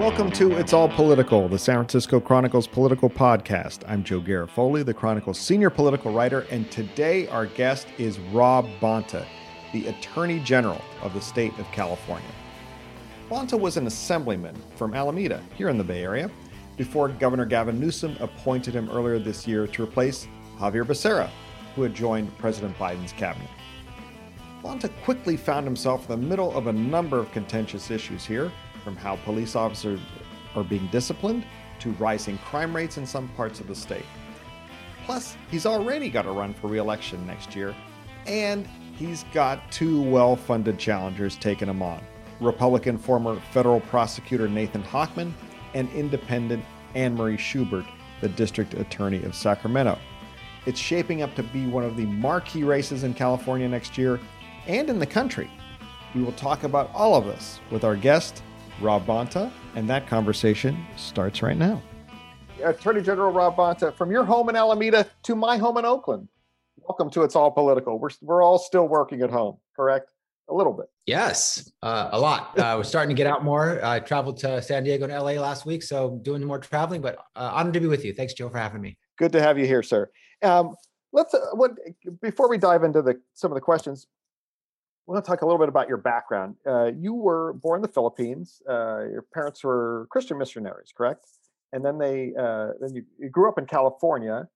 Welcome to It's All Political, the San Francisco Chronicle's political podcast. I'm Joe Garofoli, the Chronicle's senior political writer, and today our guest is Rob Bonta, the Attorney General of the state of California. Bonta was an assemblyman from Alameda, here in the Bay Area, before Governor Gavin Newsom appointed him earlier this year to replace Xavier Becerra, who had joined President Biden's cabinet. Bonta quickly found himself in the middle of a number of contentious issues here from how police officers are being disciplined to rising crime rates in some parts of the state. Plus, he's already got to run for re election next year, and he's got two well funded challengers taking him on Republican former federal prosecutor Nathan Hochman and independent Anne Marie Schubert, the district attorney of Sacramento. It's shaping up to be one of the marquee races in California next year and in the country. We will talk about all of this with our guest, Rob Bonta, and that conversation starts right now. Attorney General Rob Bonta, from your home in Alameda to my home in Oakland. Welcome to It's All Political. We're, we're all still working at home, correct? A little bit. Yes, uh, a lot. Uh, we're starting to get out more. I traveled to San Diego and LA last week, so doing more traveling, but uh, honored to be with you. Thanks, Joe, for having me. Good to have you here, sir. Um, let's, uh, what, before we dive into the, some of the questions, I want to talk a little bit about your background. Uh, you were born in the Philippines. Uh, your parents were Christian missionaries, correct? And then they uh, then you, you, grew up in California,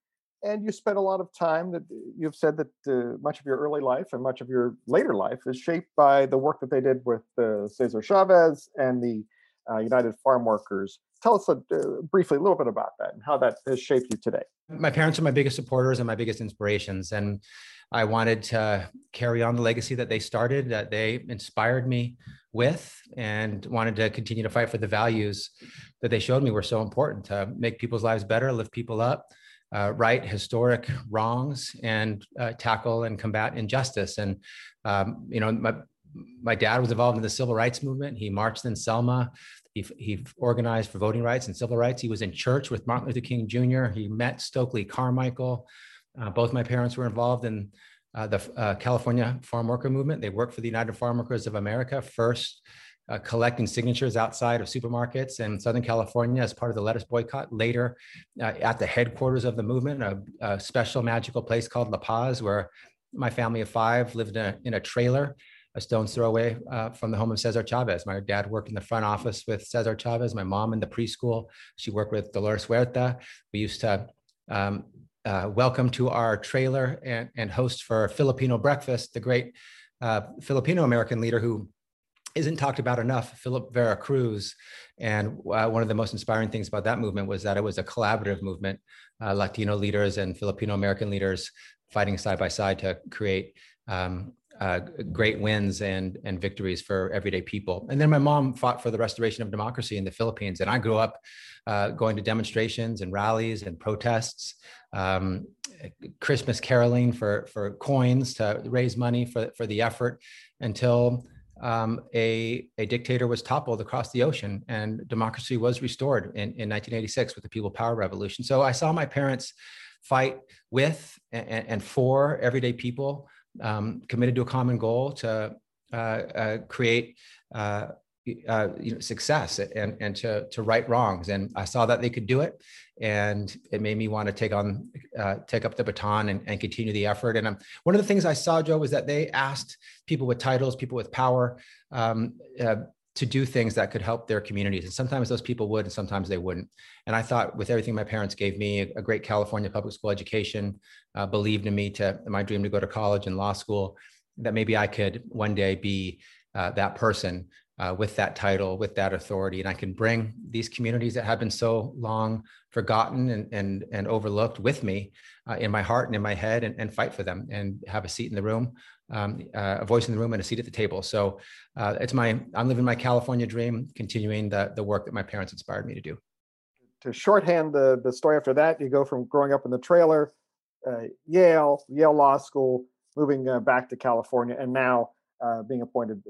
and you spent a lot of time. That you've said that uh, much of your early life and much of your later life is shaped by the work that they did with uh, Cesar Chavez and the uh, United Farm Workers. Tell us briefly a little bit about that and how that has shaped you today. My parents are my biggest supporters and my biggest inspirations, and I wanted to carry on the legacy that they started, that they inspired me with, and wanted to continue to fight for the values that they showed me were so important to make people's lives better, lift people up, uh, right historic wrongs, and uh, tackle and combat injustice. And um, you know, my my dad was involved in the civil rights movement. He marched in Selma. He, he organized for voting rights and civil rights. He was in church with Martin Luther King Jr. He met Stokely Carmichael. Uh, both my parents were involved in uh, the uh, California Farm Worker Movement. They worked for the United Farm Workers of America, first uh, collecting signatures outside of supermarkets in Southern California as part of the lettuce boycott. Later, uh, at the headquarters of the movement, a, a, special magical place called La Paz, where my family of five lived in a, in a trailer a stone's throw away uh, from the home of Cesar Chavez. My dad worked in the front office with Cesar Chavez. My mom in the preschool. She worked with Dolores Huerta. We used to um, uh, welcome to our trailer and, and host for Filipino breakfast, the great uh, Filipino American leader who isn't talked about enough, Philip Vera Cruz. And uh, one of the most inspiring things about that movement was that it was a collaborative movement, uh, Latino leaders and Filipino American leaders fighting side by side to create um, uh, great wins and and victories for everyday people. And then my mom fought for the restoration of democracy in the Philippines, and I grew up uh, going to demonstrations and rallies and protests, um, Christmas caroling for for coins to raise money for for the effort until. Um, a, a dictator was toppled across the ocean and democracy was restored in, in 1986 with the People Power Revolution. So I saw my parents fight with and, and for everyday people um, committed to a common goal to uh, uh, create uh, uh, you know, success and, and to, to right wrongs. And I saw that they could do it. And it made me want to take on, uh, take up the baton and, and continue the effort. And um, one of the things I saw, Joe, was that they asked people with titles, people with power, um, uh, to do things that could help their communities. And sometimes those people would, and sometimes they wouldn't. And I thought, with everything my parents gave me, a great California public school education, uh, believed in me to my dream to go to college and law school, that maybe I could one day be uh, that person uh, with that title, with that authority, and I can bring these communities that have been so long forgotten and and, and overlooked with me uh, in my heart and in my head, and, and fight for them and have a seat in the room um, uh, a voice in the room and a seat at the table. So uh, it's my I'm living my California dream, continuing the the work that my parents inspired me to do. To shorthand the the story after that, you go from growing up in the trailer, Yale, Yale Law School, moving uh, back to California, and now. Uh, being appointed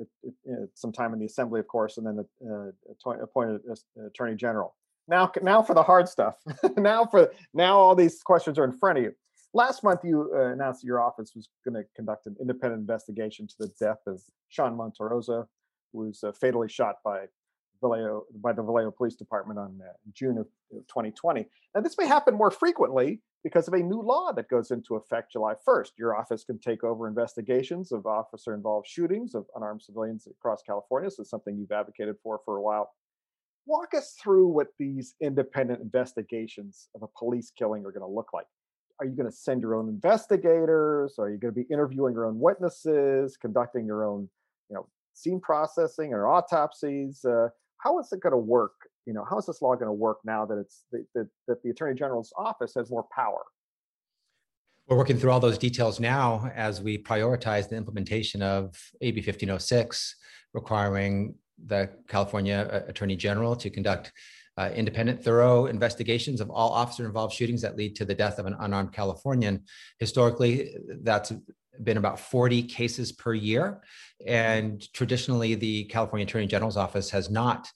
some time in the assembly, of course, and then uh, appointed as attorney general. Now, now for the hard stuff. now for now, all these questions are in front of you. Last month, you uh, announced that your office was going to conduct an independent investigation to the death of Sean Monterrosa, who was uh, fatally shot by Vallejo by the Vallejo Police Department on uh, June of 2020. Now, this may happen more frequently because of a new law that goes into effect July 1st. Your office can take over investigations of officer-involved shootings of unarmed civilians across California. So, something you've advocated for for a while. Walk us through what these independent investigations of a police killing are going to look like. Are you going to send your own investigators? Are you going to be interviewing your own witnesses, conducting your own, you know, scene processing or autopsies? Uh, how is it going to work? You know, how is this law going to work now that it's that, that the Attorney General's office has more power? We're working through all those details now as we prioritize the implementation of AB 1506, requiring the California uh, Attorney General to conduct uh, independent, thorough investigations of all officer involved shootings that lead to the death of an unarmed Californian. Historically, that's been about 40 cases per year. And traditionally, the California Attorney General's office has not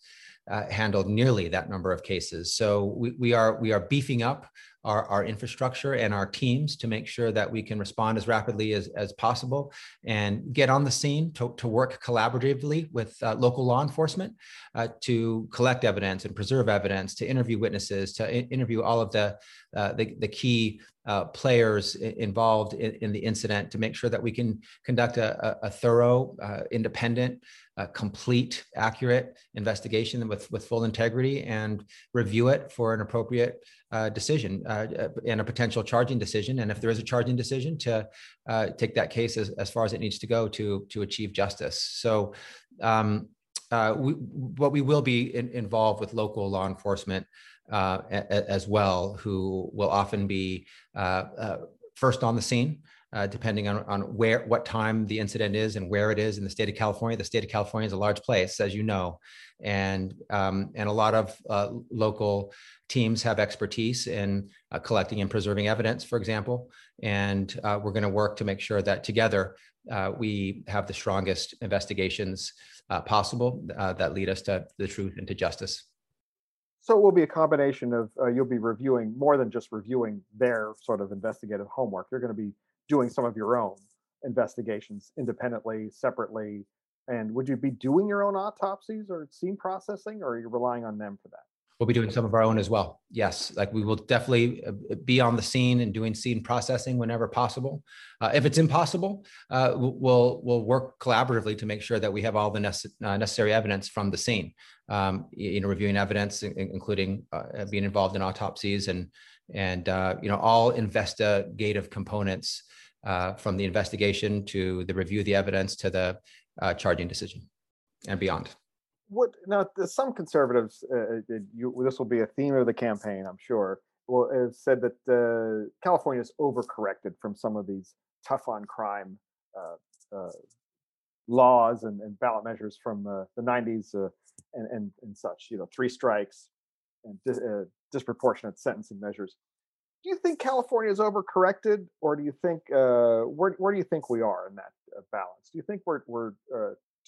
uh, handled nearly that number of cases. So we, we are we are beefing up our, our infrastructure and our teams to make sure that we can respond as rapidly as, as possible and get on the scene to, to work collaboratively with uh, local law enforcement uh, to collect evidence and preserve evidence, to interview witnesses, to interview all of the, uh, the, the, key uh, players involved in, in, the incident to make sure that we can conduct a, a, thorough, uh, independent, uh, complete, accurate investigation with, with full integrity and review it for an appropriate uh, decision uh, uh, and a potential charging decision. And if there is a charging decision, to take that case as, as far as it needs to go to, to achieve justice. So, um, we, what we will be in, involved with local law enforcement uh, as well, who will often be first on the scene. Uh, depending on, on where what time the incident is and where it is in the state of California. The state of California is a large place, as you know, and um, and a lot of uh, local teams have expertise in uh, collecting and preserving evidence, for example. And uh, we're going to work to make sure that together uh, we have the strongest investigations uh, possible uh, that lead us to the truth and to justice. So it will be a combination of uh, you'll be reviewing more than just reviewing their sort of investigative homework. You're going to be doing some of your own investigations independently, separately. And would you be doing your own autopsies or scene processing, or are you relying on them for that? We'll be doing some of our own as well. Yes, like we will definitely uh, be on the scene and doing scene processing whenever possible. Uh, if it's impossible, uh, we'll we'll work collaboratively to make sure that we have all the nece- uh, necessary evidence from the scene. Um, you know, reviewing evidence, including uh, being involved in autopsies and and uh, you know all investigative components from the investigation to the review of the evidence to the charging decision and beyond what now? Some conservatives, uh, uh you, this will be a theme of the campaign, I'm sure. Will have said that uh, California is overcorrected from some of these tough on crime uh, uh laws and, and, ballot measures from uh, the 90s and, and, and such. You know, three strikes and dis- disproportionate sentencing measures. Do you think California is overcorrected, or do you think where where do you think we are in that balance? Do you think we're we're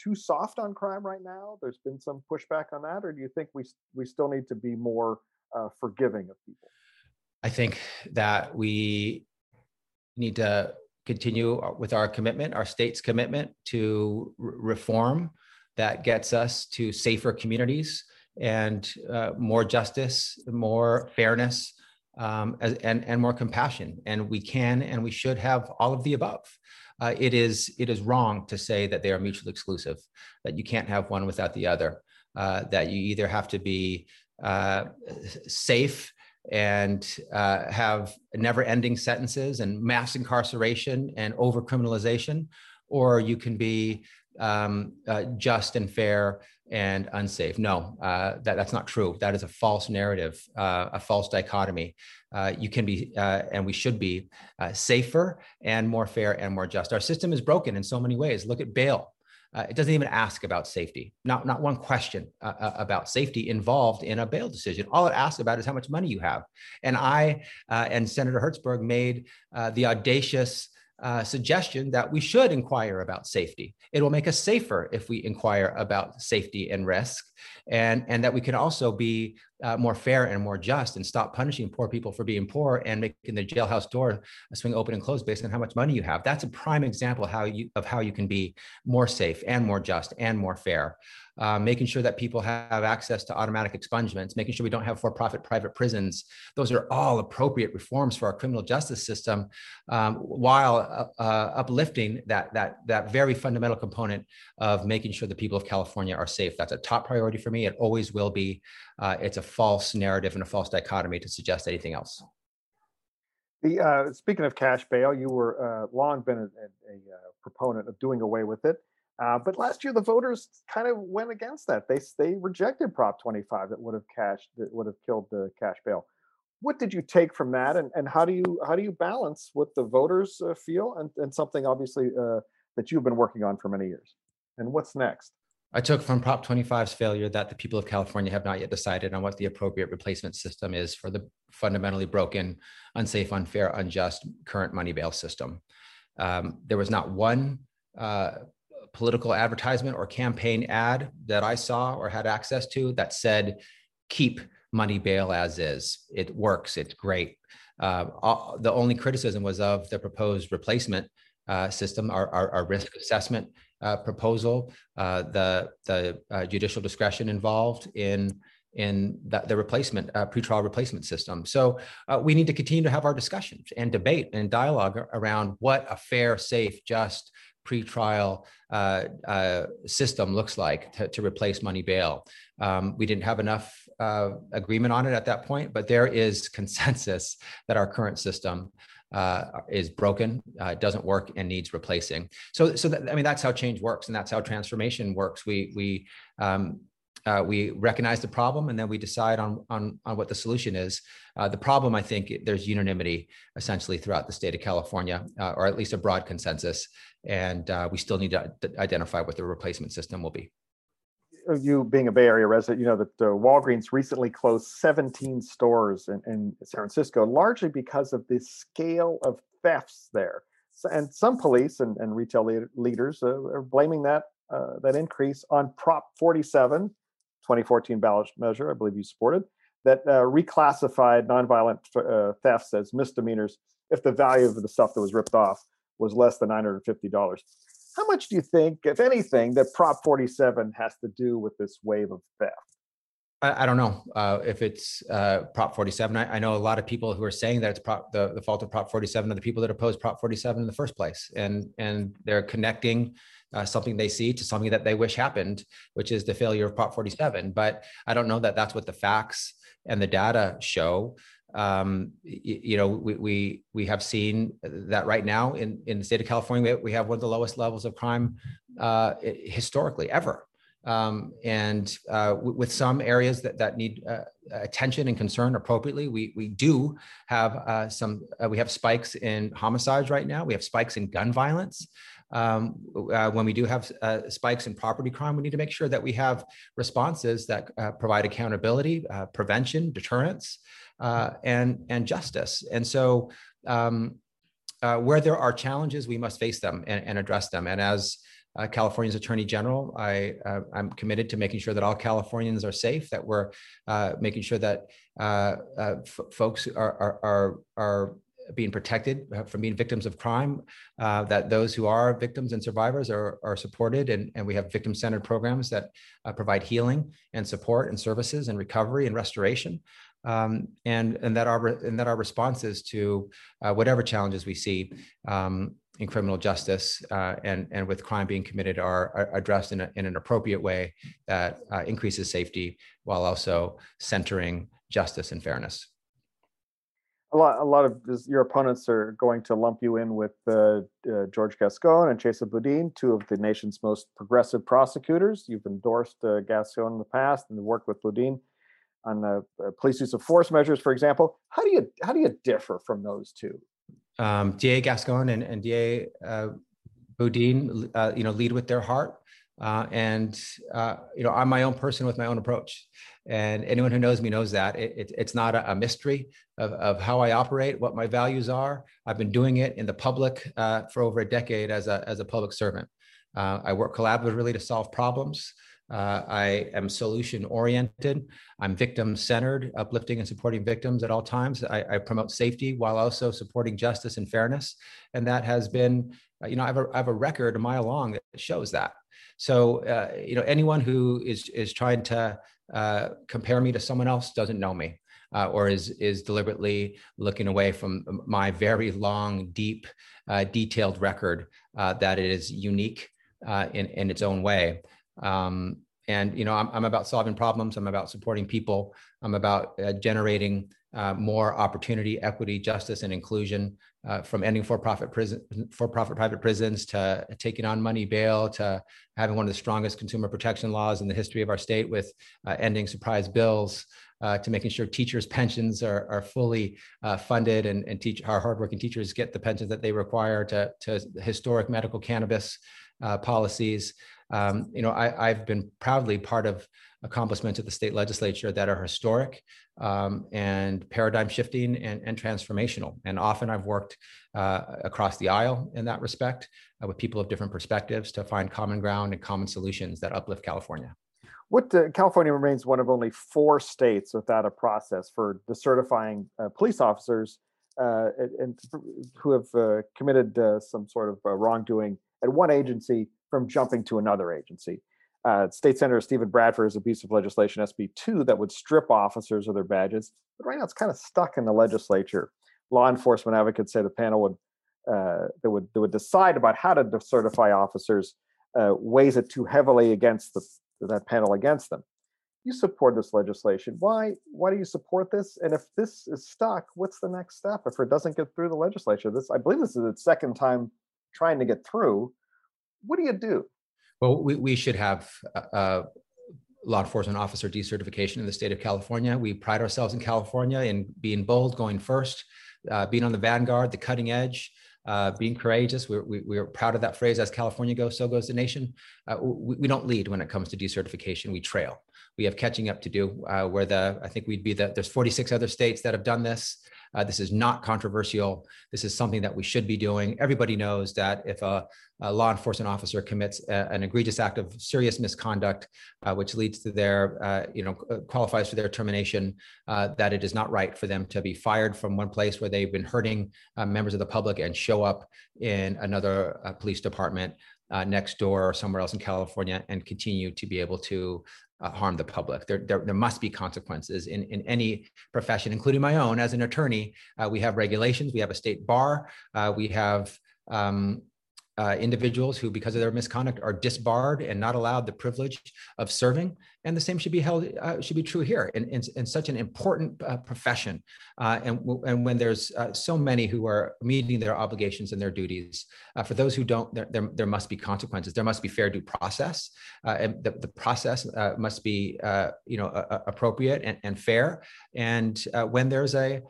too soft on crime right now? There's been some pushback on that, or do you think we we still need to be more uh, forgiving of people? I think that we need to continue uh, with our commitment, our state's commitment to reform that gets us to safer communities and uh, more justice, more fairness, um, and, and more compassion. And we can and we should have all of the above uh, it is it is wrong to say that they are mutually exclusive, that you can't have one without the other, uh, that you either have to be uh, safe and uh, have never-ending sentences and mass incarceration and over-criminalization, or you can be um, uh, just and fair and unsafe. No, uh, that, that's not true. That is a false narrative, uh, a false dichotomy. Uh, you can be, uh, and we should be, uh, safer and more fair and more just. Our system is broken in so many ways. Look at bail. it doesn't even ask about safety. Not, not one question about safety involved in a bail decision. All it asks about is how much money you have. And I and Senator Hertzberg made the audacious uh, suggestion that we should inquire about safety. It will make us safer if we inquire about safety and risk, and, and that we can also be uh, more fair and more just and stop punishing poor people for being poor and making the jailhouse door swing open and close based on how much money you have. That's a prime example how you, of how you can be more safe and more just and more fair uh, making sure that people have access to automatic expungements, making sure we don't have for-profit private prisons. Those are all appropriate reforms for our criminal justice system, um, while uh, uh, uplifting that that that very fundamental component of making sure the people of California are safe. That's a top priority for me. It always will be. Uh, it's a false narrative and a false dichotomy to suggest anything else. The uh, speaking of cash bail, you were uh, long been a, a, a proponent of doing away with it. Uh, but last year, the voters kind of went against that. They they rejected Prop 25 that would have cashed that would have killed the cash bail. What did you take from that, and, and how do you how do you balance what the voters uh, feel and, and something obviously uh, that you've been working on for many years? And what's next? I took from Prop 25's failure that the people of California have not yet decided on what the appropriate replacement system is for the fundamentally broken, unsafe, unfair, unjust current money bail system. Um, there was not one uh, political advertisement or campaign ad that I saw or had access to that said, keep money bail as is. It works, it's great. Uh, the only criticism was of the proposed replacement uh, system, our, our, our, risk assessment uh, proposal, uh, the, the uh, judicial discretion involved in in the, the replacement uh, pretrial replacement system. So uh, we need to continue to have our discussions and debate and dialogue around what a fair, safe, just pretrial uh, uh, system looks like to, to replace money bail. Um, we didn't have enough uh, agreement on it at that point, but there is consensus that our current system uh, is broken, uh, doesn't work, and needs replacing. So, so that, I mean, that's how change works, and that's how transformation works. We we um, uh, we recognize the problem and then we decide on, on, on what the solution is. Uh, the problem, I think, there's unanimity essentially throughout the state of California, uh, or at least a broad consensus. And uh, we still need to identify what the replacement system will be. You being a Bay Area resident, you know that Walgreens recently closed 17 stores in, in San Francisco, largely because of the scale of thefts there. So, and some police and, and retail leaders uh, are blaming that uh, that increase on Prop 47, 2014 ballot measure, I believe you supported, that uh, reclassified nonviolent uh, thefts as misdemeanors if the value of the stuff that was ripped off was less than $950. How much do you think, if anything, that Prop 47 has to do with this wave of theft? I, I don't know uh, if it's uh, Prop 47. I, I, know a lot of people who are saying that it's prop, the, the fault of Prop 47 are the people that opposed Prop 47 in the first place, and and they're connecting uh, something they see to something that they wish happened, which is the failure of Prop 47. But I don't know that that's what the facts and the data show. Um, you, you know, we, we we have seen that right now in in the state of California, we have one of the lowest levels of crime uh, historically ever. Um, and uh, w- with some areas that, that need uh, attention and concern appropriately, we, we do have uh, some, uh, we have spikes in homicides right now. We have spikes in gun violence um, uh, when we do have uh, spikes in property crime, we need to make sure that we have responses that uh, provide accountability, uh, prevention, deterrence, uh, and and justice. And so, um, uh, where there are challenges, we must face them and, and address them. And as California's Attorney General, I I'm committed to making sure that all Californians are safe. That we're making sure that f- folks are are are, are being protected uh, from being victims of crime, uh, that those who are victims and survivors are, are supported. And, and we have victim centered programs that uh, provide healing and support and services and recovery and restoration. Um, and, and, that our, and that our responses to uh, whatever challenges we see um, in criminal justice uh, and, and with crime being committed are, are addressed in, a, in an appropriate way that uh, increases safety while also centering justice and fairness a lot, a lot of this, your opponents are going to lump you in with uh, uh, George Gascon and Chesa Boudin, two of the nation's most progressive prosecutors. You've endorsed uh, Gascon in the past and worked with Boudin on the police use of force measures, for example. How do you how do you differ from those two? Um, DA Gascon and, and DA uh, Boudin, uh, you know, lead with their heart. Uh, and uh, you know, I'm my own person with my own approach. And anyone who knows me knows that it, it, it's not a, a mystery of, of, how I operate, what my values are. I've been doing it in the public uh, for over a decade as a, as a public servant. Uh, I work collaboratively to solve problems. Uh, I am solution oriented. I'm victim centered, uplifting and supporting victims at all times. I, I, promote safety while also supporting justice and fairness. And that has been, uh, you know, I have, a, I have a record a mile long that shows that. So, uh, you know, anyone who is, is trying to uh, compare me to someone else doesn't know me. Uh, or is is deliberately looking away from my very long, deep, uh, detailed record uh, that is unique uh, in in its own way. Um, and you know, I'm, I'm about solving problems. I'm about supporting people. I'm about uh, generating uh, more opportunity, equity, justice, and inclusion. Uh, from ending for-profit prison, for-profit private prisons to taking on money bail to having one of the strongest consumer protection laws in the history of our state with uh, ending surprise bills uh, to making sure teachers' pensions are, are fully uh, funded and, and teach our hardworking teachers get the pensions that they require to, to historic medical cannabis uh, policies. Um, you know, I, have been proudly part of accomplishments at the state legislature that are historic um, and paradigm shifting and, and, transformational. And often I've worked uh, across the aisle in that respect uh, with people of different perspectives to find common ground and common solutions that uplift California. What uh, California remains one of only four states without a process for decertifying uh, police officers uh, and, and, who have uh, committed some sort of wrongdoing at one agency from jumping to another agency. Uh, State Senator Steven Bradford has a piece of legislation, SB 2, that would strip officers of their badges. But right now it's kind of stuck in the legislature. Law enforcement advocates say the panel would uh, that would that would decide about how to certify officers uh, weighs it too heavily against the, that panel against them. You support this legislation. Why? Why do you support this? And if this is stuck, what's the next step? If it doesn't get through the legislature, this I believe this is its second time trying to get through what do you do? Well, we, we should have a law enforcement officer decertification in the state of California. We pride ourselves in California in being bold, going first, uh, being on the vanguard, the cutting edge, uh, being courageous. We're, we, we are proud of that phrase. As California goes, so goes the nation. Uh, we, we, don't lead when it comes to decertification. We trail. We have catching up to do. Uh, where the I think we'd be the there's 46 other states that have done this. Uh, this is not controversial. This is something that we should be doing. Everybody knows that if a, a law enforcement officer commits a, an egregious act of serious misconduct, uh, which leads to their, uh, you know, uh, qualifies for their termination, uh, that it is not right for them to be fired from one place where they've been hurting uh, members of the public and show up in another police department uh, next door or somewhere else in California and continue to be able to uh, harm the public. There, there, there, must be consequences in, in any profession, including my own. As an attorney, uh, we have regulations, we have a state bar, uh, we have um, uh, individuals who, because of their misconduct, are disbarred and not allowed the privilege of serving. And the same should be held uh, should be true here in, in, in such an important uh, profession. Uh, and, and when there's uh, so many who are meeting their obligations and their duties, uh, for those who don't, there, there, there, must be consequences. There must be fair due process, and the, the process must be you know appropriate and, and fair. And when there's a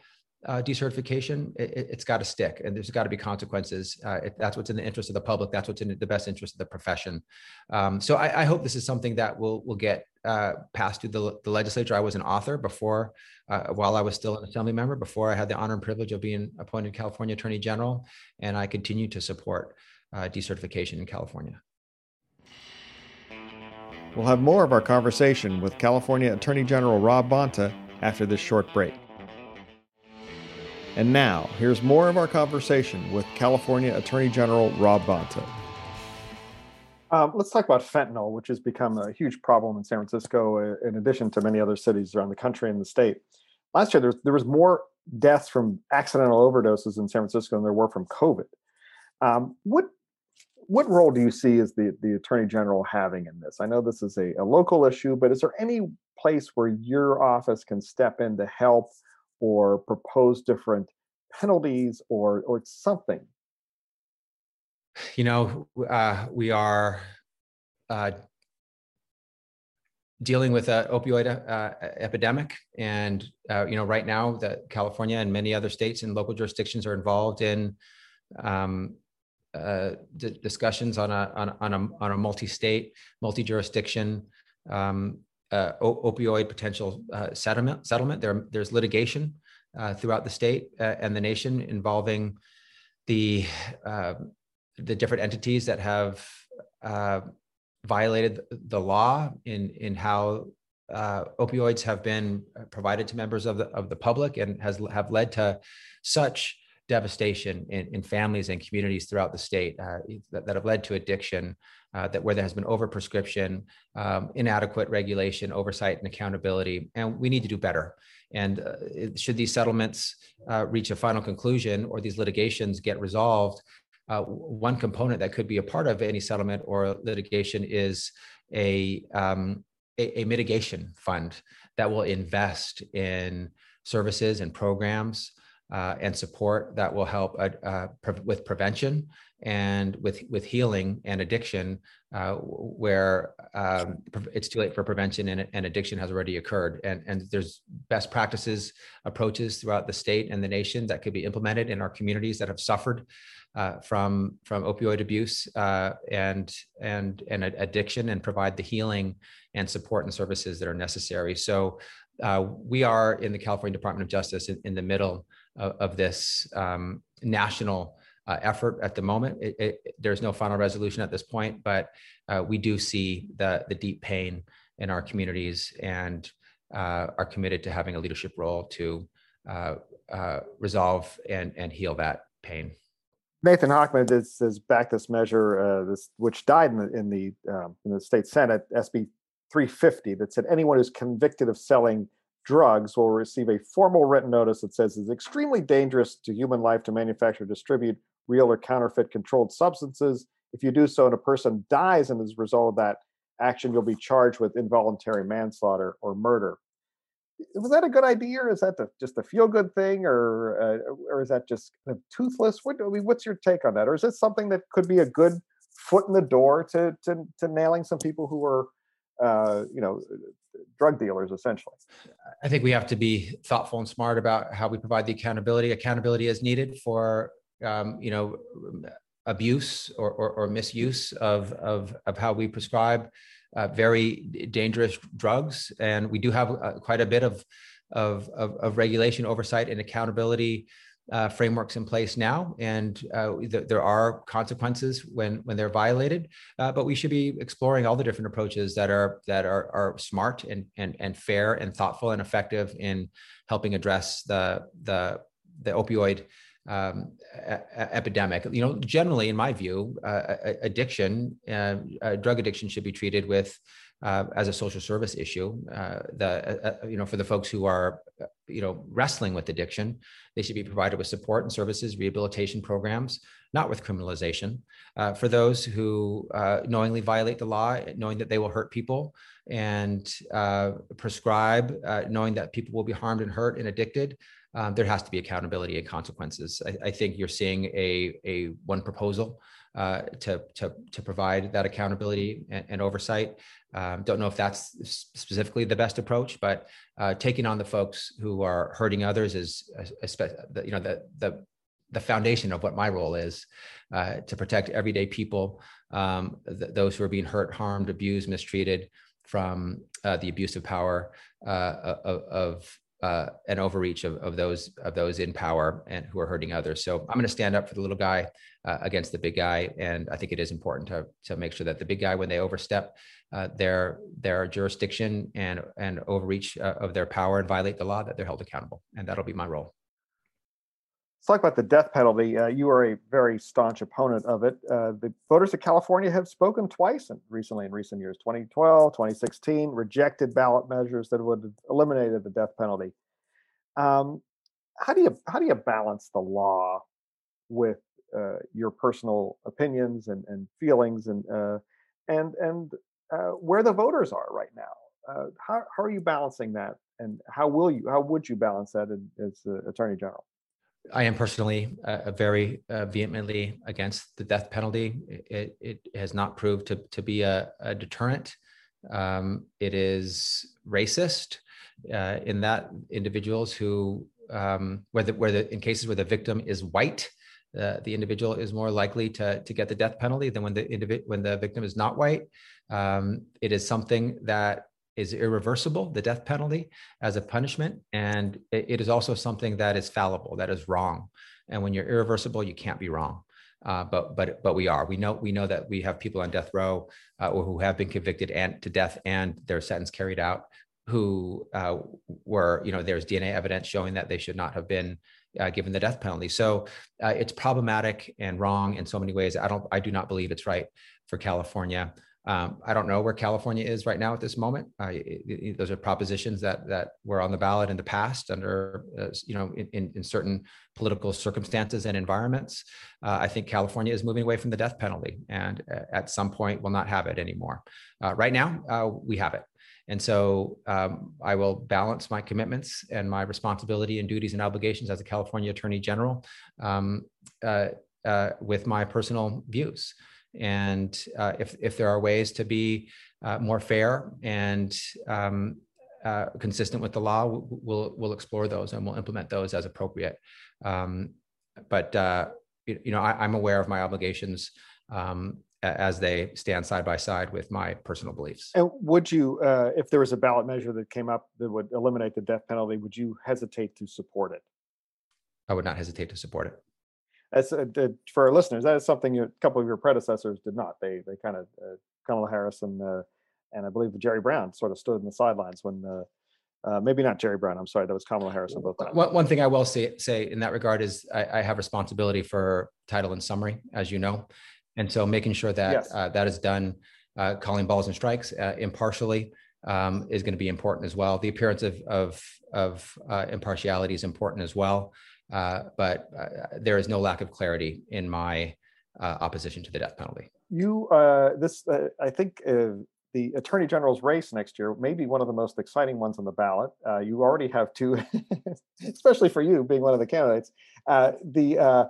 uh, decertification, it, has got to stick and there's got to be consequences. Uh, that's what's in the interest of the public. That's what's in the best interest of the profession. Um, so I, I, hope this is something that will will get uh, passed through the, the legislature. I was an author before, uh, while I was still an assembly member, before I had the honor and privilege of being appointed California Attorney General, and I continue to support uh, decertification in California. We'll have more of our conversation with California Attorney General Rob Bonta after this short break. And now, here's more of our conversation with California Attorney General Rob Bonta. Um, let's talk about fentanyl, which has become a huge problem in San Francisco, uh, in addition to many other cities around the country and the state. Last year, there there was more deaths from accidental overdoses in San Francisco than there were from COVID. Um, what what role do you see as the, the attorney general having in this? I know this is a, a local issue, but is there any place where your office can step in to help or propose different penalties or or something. You know uh, we are uh, dealing with an opioid uh, epidemic and uh, you know right now that california and many other states and local jurisdictions are involved in um, uh, d- discussions on a on, on a on a multi-state multi-jurisdiction um, uh, opioid potential uh, settlement. Settlement. There, there's litigation uh, throughout the state uh, and the nation involving the uh, the different entities that have uh, violated the law in in how opioids have been provided to members of the of the public and has have led to such devastation in, in families and communities throughout the state that, that, have led to addiction, uh, that where there has been overprescription, um, inadequate regulation, oversight, and accountability, and we need to do better. And uh, should these settlements uh, reach a final conclusion or these litigations get resolved, uh, one component that could be a part of any settlement or litigation is a, um, a, a mitigation fund that will invest in services and programs uh, and support that will help uh, uh, pre- with prevention and with with healing and addiction uh, where um, it's too late for prevention and, and, addiction has already occurred. And and there's best practices approaches throughout the state and the nation that could be implemented in our communities that have suffered uh, from from opioid abuse uh, and and and addiction and provide the healing and support and services that are necessary. So we are in the California Department of Justice in, in the middle of, of this um, national uh, effort at the moment. It, it, there's no final resolution at this point, but uh, we do see the, the deep pain in our communities and uh, are committed to having a leadership role to uh, uh, resolve and, and heal that pain. Nathan Hochman has, backed this measure, uh, this which died in the in the, um, in the state senate, SB 350, that said anyone who's convicted of selling drugs will receive a formal written notice that says it's extremely dangerous to human life to manufacture distribute real or counterfeit controlled substances. If you do so and a person dies and as a result of that action, you'll be charged with involuntary manslaughter or murder. Was that a good idea, or is that the, just a feel-good thing, or uh, or is that just kind of toothless? What, I mean, what's your take on that, or is this something that could be a good foot in the door to to, to nailing some people who are, uh, you know, drug dealers essentially i think we have to be thoughtful and smart about how we provide the accountability accountability is needed for um, you know abuse or, or, or, misuse of, of, of how we prescribe uh, very dangerous drugs and we do have uh, quite a bit of, of, of, of regulation oversight and accountability uh, frameworks in place now, and uh, th- there are consequences when when they're violated. Uh, but we should be exploring all the different approaches that are that are, are smart and, and and fair and thoughtful and effective in helping address the the the opioid um, a- epidemic. You know, generally, in my view, uh, addiction, uh, uh, drug addiction, should be treated with uh, as a social service issue. Uh, the uh, you know for the folks who are you know wrestling with addiction, they should be provided with support and services, rehabilitation programs, not with criminalization. For those who knowingly violate the law, knowing that they will hurt people, and prescribe, knowing that people will be harmed and hurt and addicted. Um, there has to be accountability and consequences. I, I think you're seeing a, a one proposal uh, to, to, to provide that accountability and, and oversight. Um, don't know if that's specifically the best approach, but uh, taking on the folks who are hurting others is, you know, the, the, the foundation of what my role is uh, to protect everyday people, um, th- those who are being hurt, harmed, abused, mistreated from uh, the abuse of power uh, of uh, an overreach of, of those of those in power and who are hurting others. So I'm going to stand up for the little guy uh, against the big guy, and I think it is important to to make sure that the big guy, when they overstep uh, their their jurisdiction and and overreach uh, of their power and violate the law, that they're held accountable, and that'll be my role. Let's talk about the death penalty. Uh, you are a very staunch opponent of it. Uh, the voters of California have spoken twice in, recently in recent years 2012, 2016, rejected ballot measures that would have eliminated the death penalty. Um, how do you how do you balance the law with uh, your personal opinions and, and feelings and uh, and and uh, where the voters are right now? Uh, how, how are you balancing that, and how will you how would you balance that as Attorney General? I am personally uh, very uh, vehemently against the death penalty. It, it has not proved to, to be a, a deterrent. Um, it is racist uh, in that individuals who, um, where, the, where the, in cases where the victim is white, uh, the individual is more likely to, to get the death penalty than when the individ- when the victim is not white. Um, it is something that is irreversible, the death penalty as a punishment. And it is also something that is fallible, that is wrong. And when you're irreversible, you can't be wrong. uh, but but but we are. We know we know that we have people on death row uh, or who have been convicted and to death and their sentence carried out who uh, were you know there's DNA evidence showing that they should not have been uh, given the death penalty. So uh, it's problematic and wrong in so many ways. I don't I do not believe it's right for California. Um, I don't know where California is right now at this moment. It, it, those are propositions that that were on the ballot in the past under uh, you know in, in, certain political circumstances and environments. Uh, I think California is moving away from the death penalty, and uh, at some point will not have it anymore. Uh, right now, uh, we have it. And so um, I will balance my commitments and my responsibility and duties and obligations as a California Attorney General um, with my personal views. And uh, if, if there are ways to be uh, more fair and um, uh, consistent with the law, we'll, we'll explore those and we'll implement those as appropriate. Um, but, uh, you know, I, am aware of my obligations um, as they stand side by side with my personal beliefs. And would you, uh, if there was a ballot measure that came up that would eliminate the death penalty, would you hesitate to support it? I would not hesitate to support it as uh, for our listeners, that is something a couple of your predecessors did not. They they kind of uh, Kamala Harris and uh, and I believe Jerry Brown sort of stood in the sidelines when uh, uh maybe not Jerry Brown. I'm sorry, that was Kamala Harris on both times. One, one thing I will say say in that regard is I, I, have responsibility for title and summary, as you know, and so making sure that yes. Uh, that is done, calling balls and strikes impartially. Um, is going to be important as well. The appearance of of, of impartiality is important as well. Uh, but uh, there is no lack of clarity in my uh, opposition to the death penalty. You, uh, this, uh, I think, the Attorney General's race next year may be one of the most exciting ones on the ballot. you already have two, especially for you being one of the candidates. the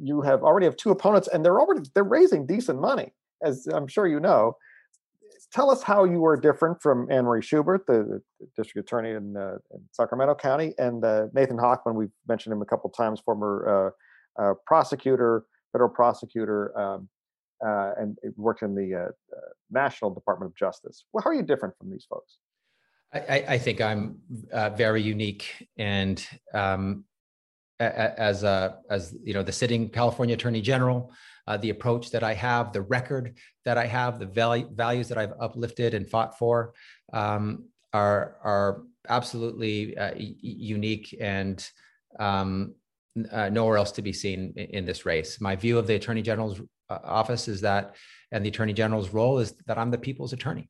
you have already have two opponents, and they're already they're raising decent money, as I'm sure you know tell us how you are different from Anne Marie Schubert, the, the district attorney in, uh, in, Sacramento County, and uh, Nathan Hochman. We've mentioned him a couple times, former uh, uh, prosecutor, federal prosecutor, um, uh, and worked in the uh, National Department of Justice. Well, how are you different from these folks? I, I think I'm very unique, and um, as as you know, the sitting California Attorney General uh, the approach that I have, the record that I have, the value, values that I've uplifted and fought for um, are are absolutely uh, unique and um, uh, nowhere else to be seen in, in, this race. My view of the Attorney General's uh, office is that, and the Attorney General's role is that I'm the people's attorney.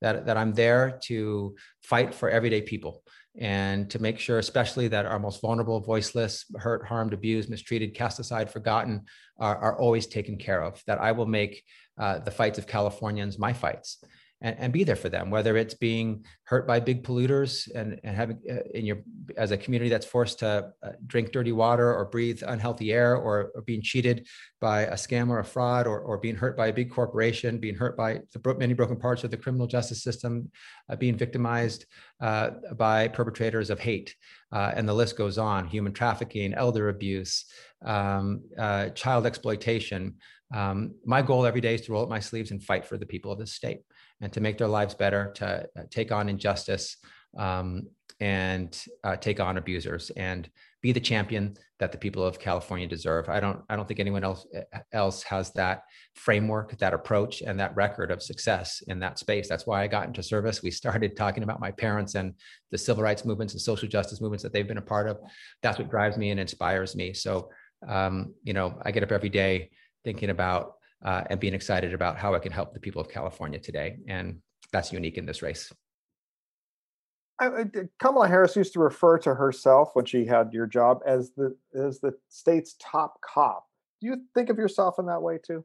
That, that I'm there to fight for everyday people and to make sure, especially that our most vulnerable, voiceless, hurt, harmed, abused, mistreated, cast aside, forgotten are, are always taken care of. That I will make uh, the fights of Californians my fights and, and be there for them, whether it's being hurt by big polluters and, and having uh, in your as a community that's forced to uh, drink dirty water or breathe unhealthy air or, or, being cheated by a scam or a fraud or, or being hurt by a big corporation, being hurt by the many broken parts of the criminal justice system, uh, being victimized uh, by perpetrators of hate. Uh, and the list goes on human trafficking, elder abuse, um, uh, child exploitation. Um, my goal every day is to roll up my sleeves and fight for the people of this state and to make their lives better, to uh, take on injustice um, and uh, take on abusers and be the champion that the people of California deserve. I don't I don't think anyone else else has that framework, that approach, and that record of success in that space. That's why I got into service. We started talking about my parents and the civil rights movements and social justice movements that they've been a part of. That's what drives me and inspires me. So um, you know, I get up every day thinking about uh, and being excited about how I can help the people of California today. And that's unique in this race. I, Kamala Harris used to refer to herself when she had your job as the as the state's top cop. Do you think of yourself in that way too?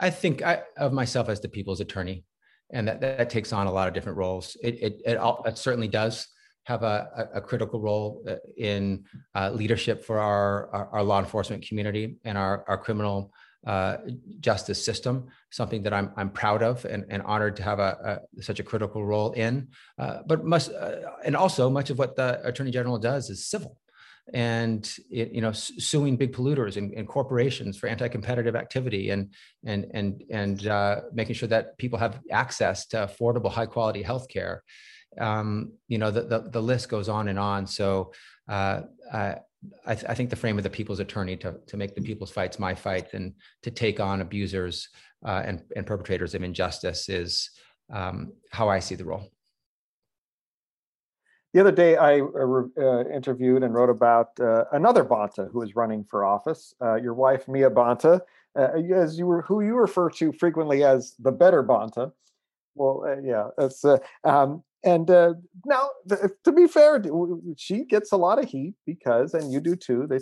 I think I, of myself as the people's attorney, and that, that takes on a lot of different roles. It it, it, all, it certainly does have a, a, critical role uh, in uh, leadership for our, our, our law enforcement community and our our criminal uh, justice system, something that I'm, I'm proud of and, and honored to have a, a such a critical role in. Uh, but must, uh, and also much of what the Attorney General does is civil. And it, you know suing big polluters and, and, corporations for anti-competitive activity and and and and uh, making sure that people have access to affordable high quality health care um, you know the, the, the list goes on and on. So uh, I, th- I, think the frame of the people's attorney to, to make the people's fights my fight and to take on abusers uh, and, and perpetrators of injustice is um, how I see the role. The other day, I uh, uh interviewed and wrote about uh, another Bonta who is running for office. Uh, your wife, Mia Bonta, as you were, who you refer to frequently as the better Bonta. Well, yeah, that's um, and uh, now to be fair she gets a lot of heat because and you do too they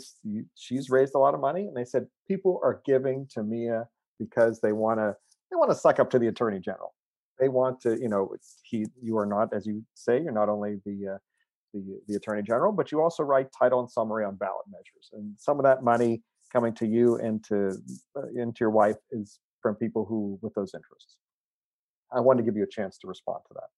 she's raised a lot of money and they said people are giving to mia because they want to they want to suck up to the attorney general. They want to you know he you are not as you say you're not only the uh, the the attorney general but you also write title and summary on ballot measures. And some of that money coming to you and to uh, into your wife is from people who with those interests. I wanted to give you a chance to respond to that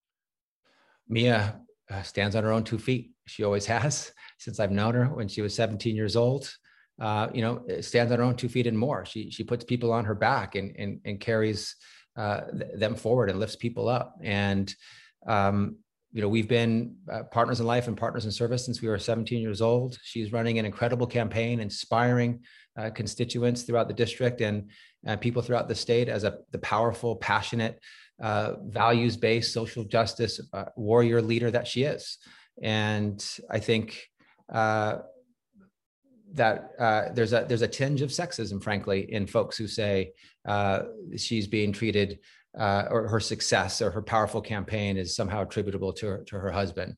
Mia uh, stands on her own two feet. She always has since I've known her when she was 17 years old. Uh, you know, stands on her own two feet and more. She she puts people on her back and and, and carries uh, them forward and lifts people up. And um, you know, we've been uh, partners in life and partners in service since we were 17 years old. She's running an incredible campaign, inspiring uh, constituents throughout the district and uh, people throughout the state as a the powerful, passionate uh, values based social justice uh, warrior leader that she is. And I think uh, that uh, there's a there's a tinge of sexism, frankly, in folks who say uh, she's being treated uh, or her success or her powerful campaign is somehow attributable to her, to her husband.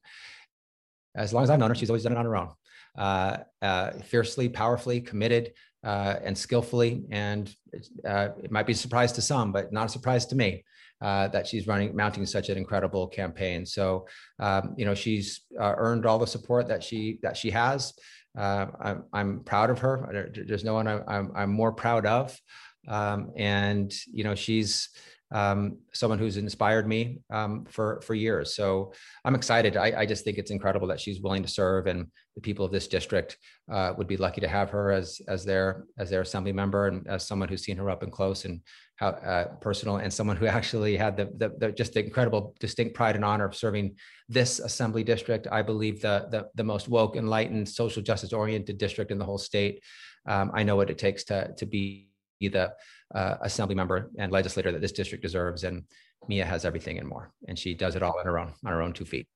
As long as I've known her, she's always done it on her own, fiercely, powerfully, committed, and skillfully. And it might be a surprise to some, but not a surprise to me uh, that she's running, mounting such an incredible campaign. So, um, you know, she's uh, earned all the support that she that she has. Uh, I'm, I'm proud of her. There's no one I'm, I'm, I'm more proud of. Um, and you know, she's um, someone who's inspired me um, for for years. So I'm excited. I, I, just think it's incredible that she's willing to serve, and the people of this district uh, would be lucky to have her as as their as their assembly member and as someone who's seen her up and close and how uh, personal, and someone who actually had the, the, the just the incredible distinct pride and honor of serving this assembly district. I believe the the, the most woke, enlightened, social justice oriented district in the whole state. Um, I know what it takes to to be the uh, assembly member and legislator that this district deserves. And Mia has everything and more, and she does it all on her own, on her own two feet.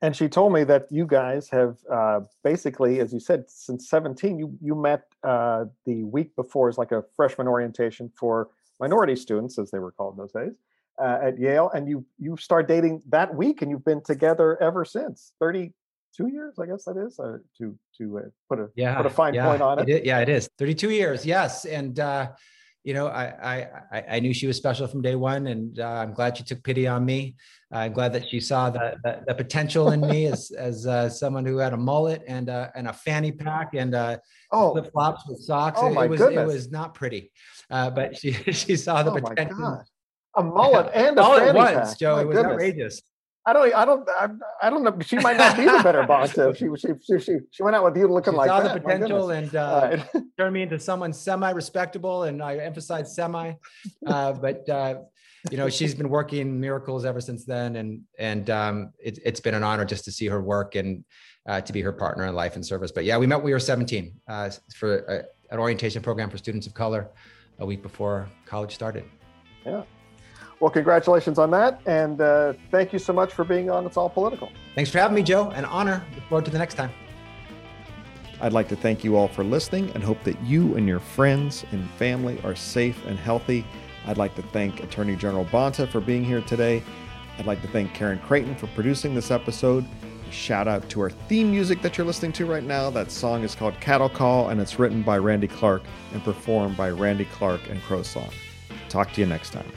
And she told me that you guys have uh, basically, as you said, since 17, you you met uh, the week before as like a freshman orientation for minority students, as they were called in those days, uh, at Yale, and you you start dating that week, and you've been together ever since. 32 years, I guess that is, uh, to to uh, put a yeah, put a fine yeah, point on it. it is, yeah, it is 32 years. Yes, and uh, you know, I, I, I knew she was special from day one, and uh, I'm glad she took pity on me. I'm glad that she saw the, the, the potential in me as, as uh, someone who had a mullet and uh, and a fanny pack and uh, oh. flip flops with socks. Oh it, my it was goodness. it was not pretty, uh, but she she saw the oh potential. A mullet and a fanny once, pack. Joe. My it was goodness. outrageous. I don't, I don't, I, I don't know. She might not be the better boss if she, she, she, she, she went out with you looking she like saw that. the potential and uh, right. turned me into someone semi-respectable, and I emphasize semi. Uh, but uh, you know, she's been working miracles ever since then, and and um, it, has been an honor just to see her work and uh, to be her partner in life and service. But yeah, we met. We were 17 uh, for a, an orientation program for students of color a week before college started. Yeah. Well, congratulations on that. And uh, thank you so much for being on It's All Political. Thanks for having me, Joe. An honor. Look forward to the next time. I'd like to thank you all for listening and hope that you and your friends and family are safe and healthy. I'd like to thank Attorney General Bonta for being here today. I'd like to thank Karen Creighton for producing this episode. Shout out to our theme music that you're listening to right now. That song is called Cattle Call and it's written by Randy Clark and performed by Randy Clark and Crow Song. Talk to you next time.